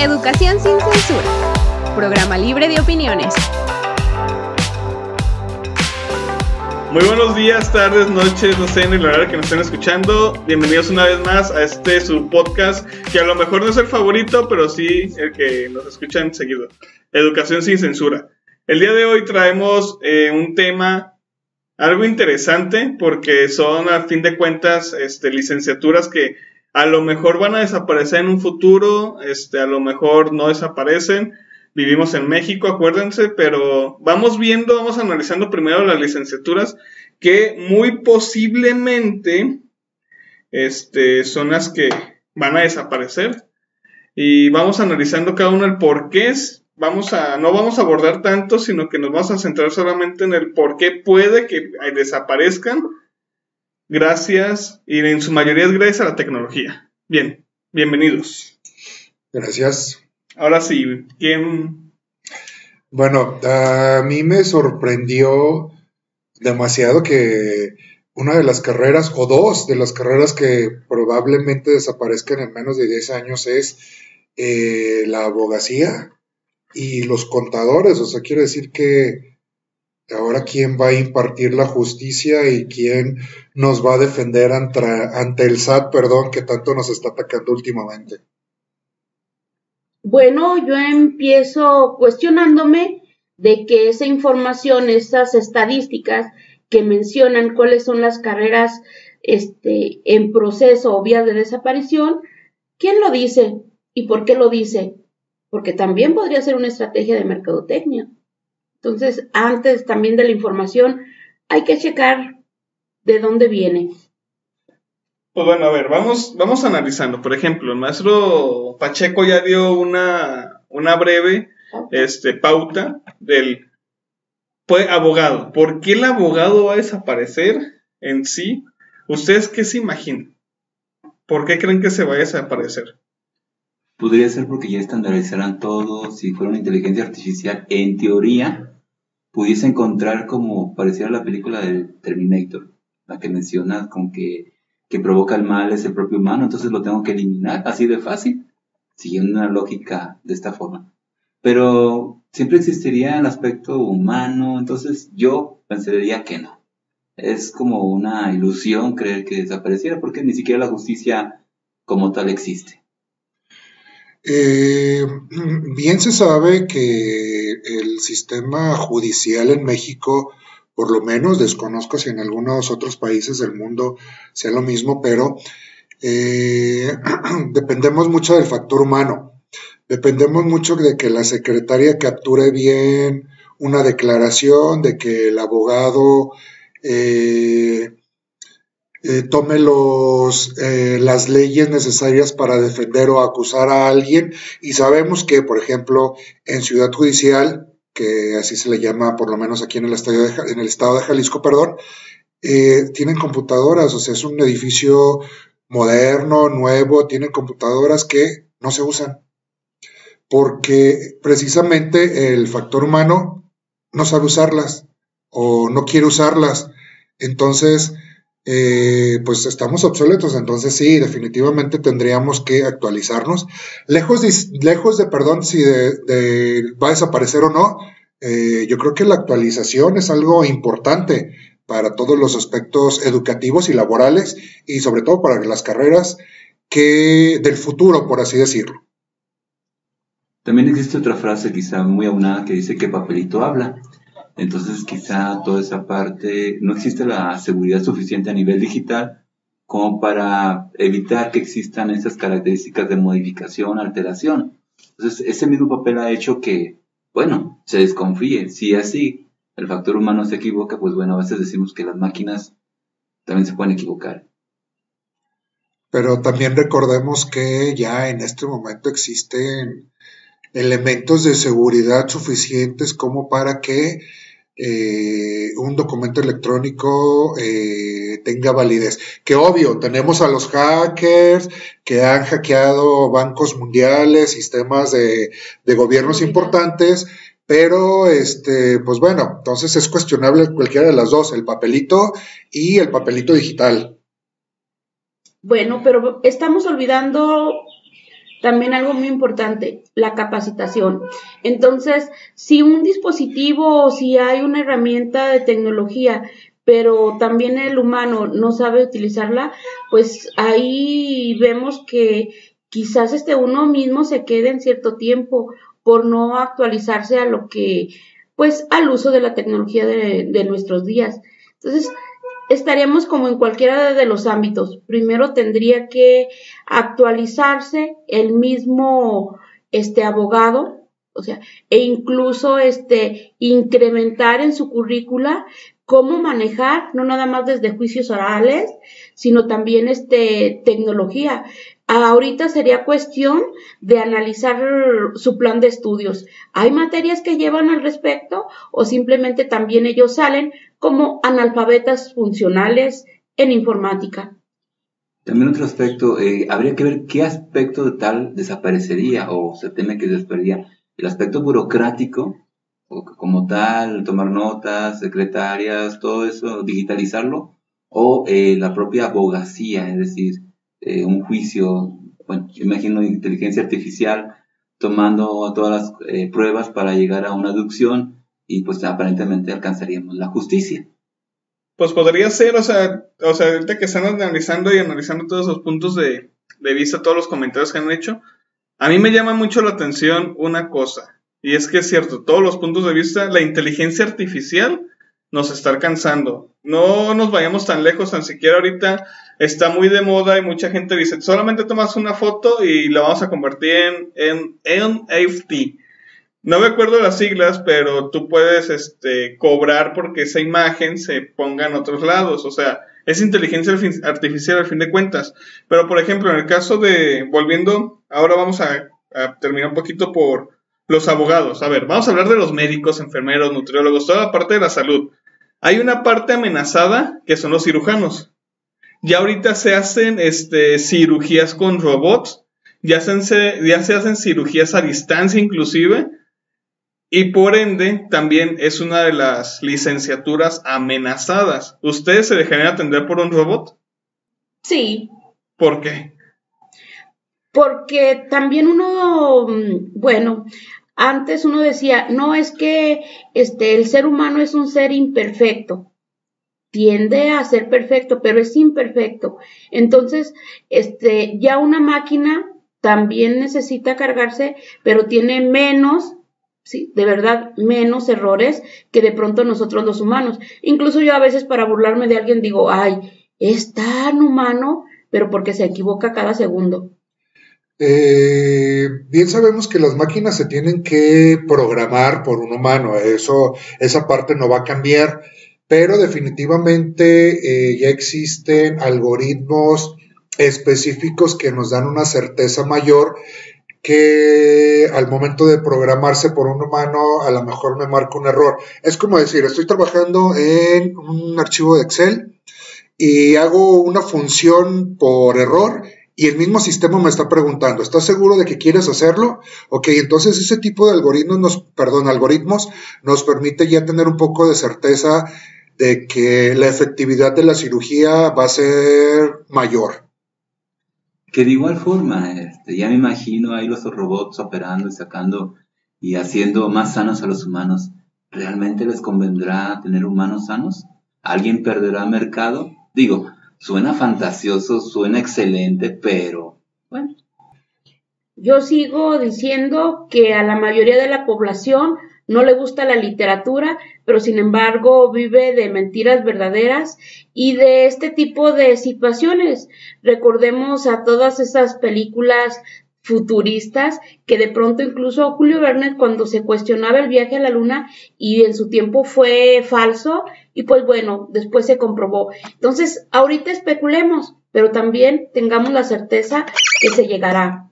Educación sin censura. Programa libre de opiniones. Muy buenos días, tardes, noches, no sé en el horario que nos estén escuchando. Bienvenidos una vez más a este su podcast, que a lo mejor no es el favorito, pero sí el que nos escuchan seguido. Educación sin censura. El día de hoy traemos eh, un tema algo interesante porque son a fin de cuentas este, licenciaturas que a lo mejor van a desaparecer en un futuro, este, a lo mejor no desaparecen. Vivimos en México, acuérdense, pero vamos viendo, vamos analizando primero las licenciaturas que muy posiblemente este, son las que van a desaparecer. Y vamos analizando cada uno el por qué es. Vamos a, no vamos a abordar tanto, sino que nos vamos a centrar solamente en el por qué puede que desaparezcan gracias, y en su mayoría es gracias a la tecnología. Bien, bienvenidos. Gracias. Ahora sí, ¿quién? Bueno, a mí me sorprendió demasiado que una de las carreras, o dos de las carreras que probablemente desaparezcan en menos de 10 años es eh, la abogacía y los contadores. O sea, quiere decir que ahora quién va a impartir la justicia y quién nos va a defender ante, el SAT, perdón, que tanto nos está atacando últimamente. Bueno, yo empiezo cuestionándome de que esa información, esas estadísticas que mencionan cuáles son las carreras este, en proceso o vía de desaparición, ¿quién lo dice y por qué lo dice? Porque también podría ser una estrategia de mercadotecnia. Entonces, antes también de la información, hay que checar de dónde viene. Pues bueno, a ver, vamos, vamos analizando. Por ejemplo, el maestro Pacheco ya dio una, una breve este, pauta del pues, abogado. ¿Por qué el abogado va a desaparecer en sí? ¿Ustedes qué se imaginan? ¿Por qué creen que se va a desaparecer? Podría ser porque ya estandarizaran todo, si fuera una inteligencia artificial, en teoría, pudiese encontrar como pareciera la película de Terminator, la que mencionas con que, que provoca el mal es el propio humano, entonces lo tengo que eliminar, así de fácil, siguiendo una lógica de esta forma. Pero siempre existiría el aspecto humano, entonces yo pensaría que no. Es como una ilusión creer que desapareciera, porque ni siquiera la justicia como tal existe. Eh, bien se sabe que el sistema judicial en México, por lo menos desconozco si en algunos otros países del mundo sea lo mismo, pero eh, dependemos mucho del factor humano. Dependemos mucho de que la secretaria capture bien una declaración, de que el abogado eh, eh, tome los, las leyes necesarias para defender o acusar a alguien. Y sabemos que, por ejemplo, en Ciudad Judicial, que así se le llama por lo menos aquí en el, estadio en el estado de Jalisco, perdón, eh, tienen computadoras, o sea, es un edificio moderno, nuevo, tienen computadoras que no se usan, porque precisamente el factor humano no sabe usarlas o no quiere usarlas. Entonces, eh, pues estamos obsoletos. Entonces sí, definitivamente tendríamos que actualizarnos. Lejos de, lejos de perdón, si de, va a desaparecer o no, eh, yo creo que la actualización es algo importante para todos los aspectos educativos y laborales y sobre todo para las carreras que del futuro, por así decirlo. También existe otra frase quizá muy aunada que dice que papelito habla. Entonces quizá toda esa parte, no existe la seguridad suficiente a nivel digital como para evitar que existan esas características de modificación, alteración. Entonces ese mismo papel ha hecho que, bueno, se desconfíe. Si así el factor humano se equivoca, pues bueno, a veces decimos que las máquinas también se pueden equivocar. Pero también recordemos que ya en este momento existen elementos de seguridad suficientes como para que eh, un documento electrónico eh, tenga validez. Que obvio, tenemos a los hackers que han hackeado bancos mundiales, sistemas de, gobiernos importantes, pero este, pues bueno, entonces es cuestionable cualquiera de las dos, el papelito y el papelito digital. Bueno, pero estamos olvidando también algo muy importante, la capacitación. Entonces, si un dispositivo o si hay una herramienta de tecnología, pero también el humano no sabe utilizarla, pues ahí vemos que quizás este uno mismo se quede en cierto tiempo por no actualizarse a lo que, pues, al uso de la tecnología de, de nuestros días. Entonces, estaríamos como en cualquiera de los ámbitos. Primero tendría que actualizarse el mismo este abogado, o sea, e incluso este incrementar en su currícula cómo manejar, no nada más desde juicios orales, sino también este tecnología. Ahorita sería cuestión de analizar su plan de estudios. ¿Hay materias que llevan al respecto o simplemente también ellos salen como analfabetas funcionales en informática? También otro aspecto, eh, habría que ver qué aspecto de tal desaparecería o se teme que desaparecería. El aspecto burocrático, o como tal, tomar notas, secretarias, todo eso, digitalizarlo, o eh, la propia abogacía, es decir, eh, un juicio, imagino inteligencia artificial tomando todas las eh, pruebas para llegar a una aducción y pues aparentemente alcanzaríamos la justicia. Pues podría ser, o sea, o sea, ahorita que están analizando y analizando todos esos puntos de, de vista, todos los comentarios que han hecho, a mí me llama mucho la atención una cosa, y es que es cierto, todos los puntos de vista, la inteligencia artificial nos está alcanzando. No nos vayamos tan lejos, tan siquiera ahorita está muy de moda y mucha gente dice, solamente tomas una foto y la vamos a convertir en, en NFT. No me acuerdo las siglas, pero tú puedes este, cobrar porque esa imagen se ponga en otros lados. O sea, es inteligencia artificial al fin de cuentas. Pero, por ejemplo, en el caso de, volviendo, ahora vamos a, a terminar un poquito por los abogados. A ver, vamos a hablar de los médicos, enfermeros, nutriólogos, toda la parte de la salud. Hay una parte amenazada que son los cirujanos. Ya ahorita se hacen este, cirugías con robots, ya se, ya se hacen cirugías a distancia inclusive, y por ende también es una de las licenciaturas amenazadas. ¿Ustedes se dejarían atender por un robot? Sí. ¿Por qué? Porque también uno, mm, bueno, antes uno decía, no es que este, el ser humano es un ser imperfecto tiende a ser perfecto, pero es imperfecto. Entonces, este, ya una máquina también necesita cargarse, pero tiene menos, sí, de verdad, menos errores que de pronto nosotros los humanos. Incluso yo a veces para burlarme de alguien digo, ay, es tan humano, pero porque se equivoca cada segundo. Eh, bien sabemos que las máquinas se tienen que programar por un humano, eso, esa parte no va a cambiar pero definitivamente eh, ya existen algoritmos específicos que nos dan una certeza mayor que al momento de programarse por un humano a lo mejor me marca un error. Es como decir, estoy trabajando en un archivo de Excel y hago una función por error y el mismo sistema me está preguntando, ¿estás seguro de que quieres hacerlo? Ok, entonces ese tipo de algoritmos nos, perdón, algoritmos nos permite ya tener un poco de certeza de que la efectividad de la cirugía va a ser mayor. Que de igual forma, este, ya me imagino ahí los robots operando y sacando y haciendo más sanos a los humanos. ¿Realmente les convendrá tener humanos sanos? ¿Alguien perderá mercado? Digo, suena fantasioso, suena excelente, pero bueno. Yo sigo diciendo que a la mayoría de la población no le gusta la literatura, pero sin embargo vive de mentiras verdaderas y de este tipo de situaciones. Recordemos a todas esas películas futuristas que de pronto incluso Julio Verne cuando se cuestionaba el viaje a la luna y en su tiempo fue falso y pues bueno, después se comprobó. Entonces, ahorita especulemos, pero también tengamos la certeza que se llegará.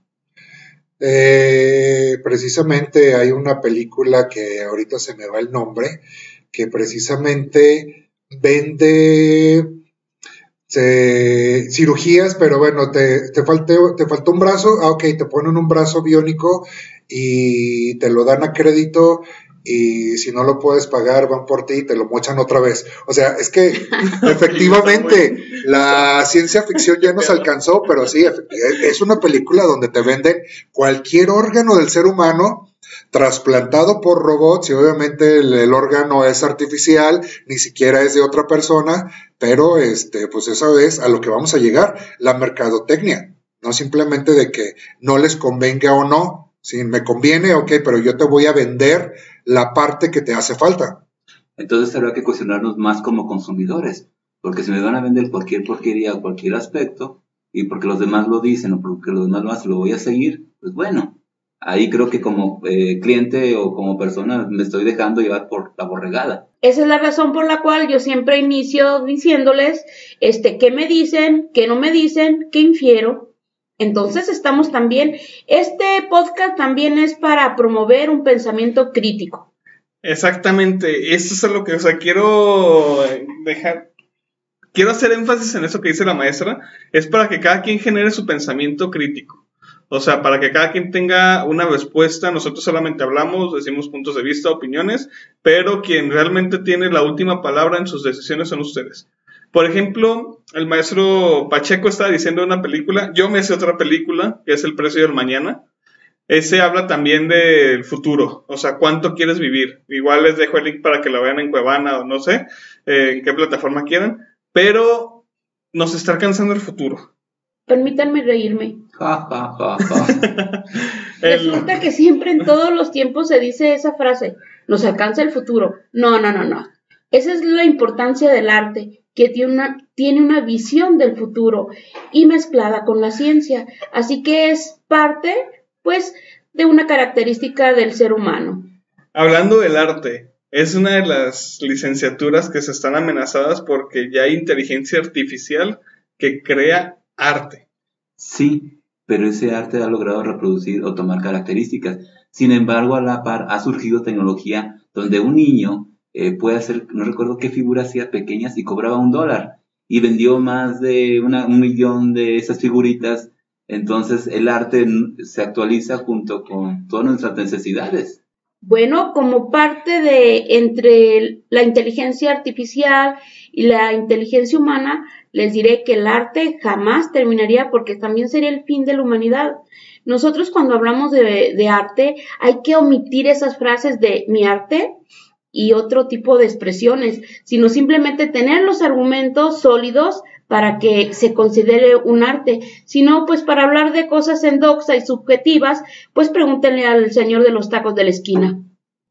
Eh, precisamente hay una película que ahorita se me va el nombre, que precisamente vende cirugías, pero bueno, te, te, te faltó un brazo, ah, ok, te ponen un brazo biónico y te lo dan a crédito y si no lo puedes pagar van por ti y te lo mochan otra vez. O sea, es que efectivamente la ciencia ficción ya nos alcanzó, pero sí, es una película donde te venden cualquier órgano del ser humano trasplantado por robots y obviamente el, órgano es artificial, ni siquiera es de otra persona, pero este, pues eso es a lo que vamos a llegar, la mercadotecnia, no simplemente de que no les convenga o no, si me conviene, ok, pero yo te voy a vender la parte que te hace falta. Entonces habrá que cuestionarnos más como consumidores, porque si me van a vender cualquier porquería o cualquier aspecto, y porque los demás lo dicen o porque los demás lo hacen, lo voy a seguir, pues bueno, ahí creo que como eh, cliente o como persona me estoy dejando llevar por la borregada. Esa es la razón por la cual yo siempre inicio diciéndoles, este, qué me dicen, qué no me dicen, qué infiero. Entonces estamos también, este podcast también es para promover un pensamiento crítico. Exactamente, eso es lo que, o sea, quiero dejar, quiero hacer énfasis en eso que dice la maestra, es para que cada quien genere su pensamiento crítico. O sea, para que cada quien tenga una respuesta, nosotros solamente hablamos, decimos puntos de vista, opiniones, pero quien realmente tiene la última palabra en sus decisiones son ustedes. Por ejemplo, el maestro Pacheco está diciendo una película, yo me hice otra película, que es El precio del mañana. Ese habla también del futuro, o sea, cuánto quieres vivir. Igual les dejo el link para que la vean en Cuevana o no sé, eh, en qué plataforma quieran, pero nos está alcanzando el futuro. Permítanme reírme. Resulta que siempre en todos los tiempos se dice esa frase, nos alcanza el futuro. No, no, no, no. Esa es la importancia del arte, que tiene una, tiene una visión del futuro y mezclada con la ciencia. Así que es parte, pues, de una característica del ser humano. Hablando del arte, es una de las licenciaturas que se están amenazadas porque ya hay inteligencia artificial que crea arte. Sí, pero ese arte ha logrado reproducir o tomar características. Sin embargo, a la par ha surgido tecnología donde un niño eh, puede hacer, no recuerdo qué figura hacía pequeñas y cobraba un dólar y vendió más de un millón de esas figuritas. Entonces el arte se actualiza junto con todas nuestras necesidades. Bueno, como parte de entre la inteligencia artificial y la inteligencia humana, les diré que el arte jamás terminaría porque también sería el fin de la humanidad. Nosotros cuando hablamos de, arte hay que omitir esas frases de mi arte y otro tipo de expresiones, sino simplemente tener los argumentos sólidos para que se considere un arte. Si no, pues para hablar de cosas endoxas y subjetivas, pues pregúntenle al señor de los tacos de la esquina.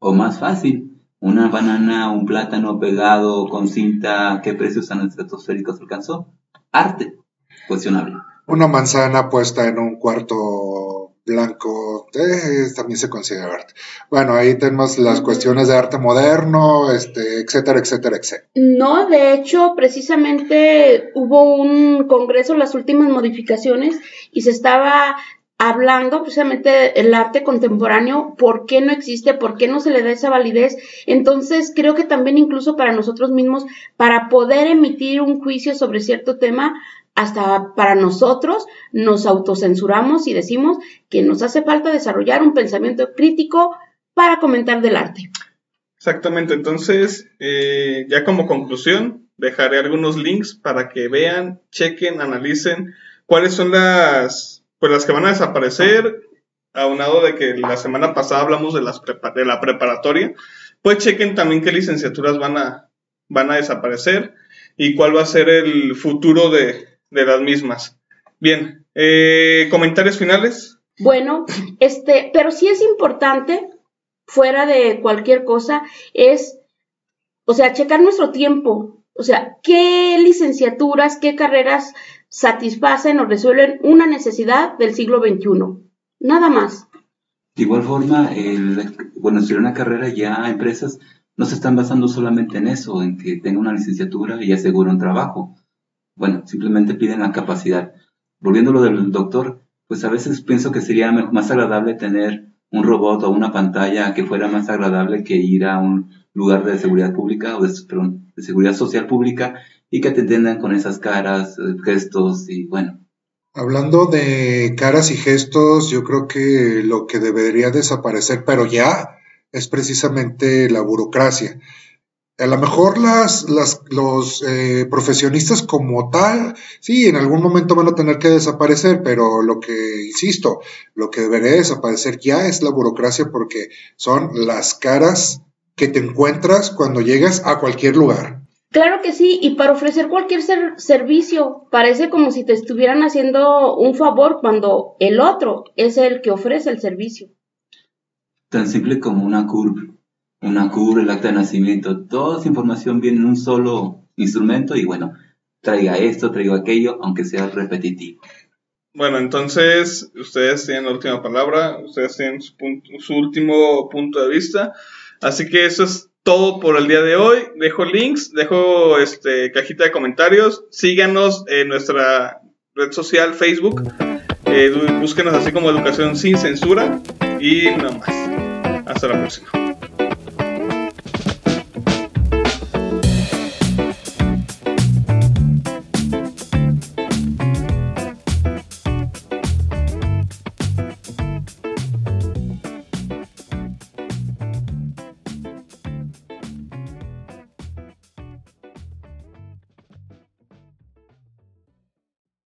O más fácil, una banana, un plátano pegado con cinta, ¿qué precios estratosféricos alcanzó? Arte, cuestionable. Una manzana puesta en un cuarto blanco eh, también se considera arte. Bueno, ahí tenemos las cuestiones de arte moderno, este, etcétera, etcétera, etcétera. No, de hecho, precisamente hubo un congreso, las últimas modificaciones, y se estaba hablando precisamente del arte contemporáneo, por qué no existe, por qué no se le da esa validez. Entonces, creo que también incluso para nosotros mismos, para poder emitir un juicio sobre cierto tema, hasta para nosotros nos autocensuramos y decimos que nos hace falta desarrollar un pensamiento crítico para comentar del arte. Exactamente, entonces, eh, ya como conclusión, dejaré algunos links para que vean, chequen, analicen cuáles son las pues las que van a desaparecer, aunado de que la semana pasada hablamos de, las de la preparatoria, pues chequen también qué licenciaturas van a, van a desaparecer y cuál va a ser el futuro de, las mismas. Bien, eh, comentarios finales. Bueno, este, pero sí es importante, fuera de cualquier cosa, es, o sea, checar nuestro tiempo, o sea, qué licenciaturas, qué carreras satisfacen o resuelven una necesidad del siglo XXI. Nada más. De igual forma, el, bueno, si una carrera ya empresas no se están basando solamente en eso, en que tenga una licenciatura y asegure un trabajo. Bueno, simplemente piden la capacidad. Volviendo a lo del doctor, pues a veces pienso que sería más agradable tener un robot o una pantalla que fuera más agradable que ir a un lugar de seguridad pública o de, perdón, de seguridad social pública y que te entiendan con esas caras, eh, gestos y bueno. Hablando de caras y gestos, yo creo que lo que debería desaparecer, pero ya, es precisamente la burocracia. A lo mejor las, las los eh, profesionistas como tal, sí, en algún momento van a tener que desaparecer, pero lo que, insisto, lo que debería desaparecer ya es la burocracia porque son las caras que te encuentras cuando llegas a cualquier lugar. Claro que sí, y para ofrecer cualquier servicio parece como si te estuvieran haciendo un favor cuando el otro es el que ofrece el servicio. Tan simple como una curva, una curva, el acta de nacimiento, toda esa información viene en un solo instrumento y bueno, traiga esto, traiga aquello, aunque sea repetitivo. Bueno, entonces ustedes tienen la última palabra, ustedes tienen su, su último punto de vista, así que eso es todo por el día de hoy. Dejo links, dejo este cajita de comentarios. Síganos en nuestra red social Facebook. Eh, búsquenos así como Educación sin Censura. Y nada más. Hasta la próxima.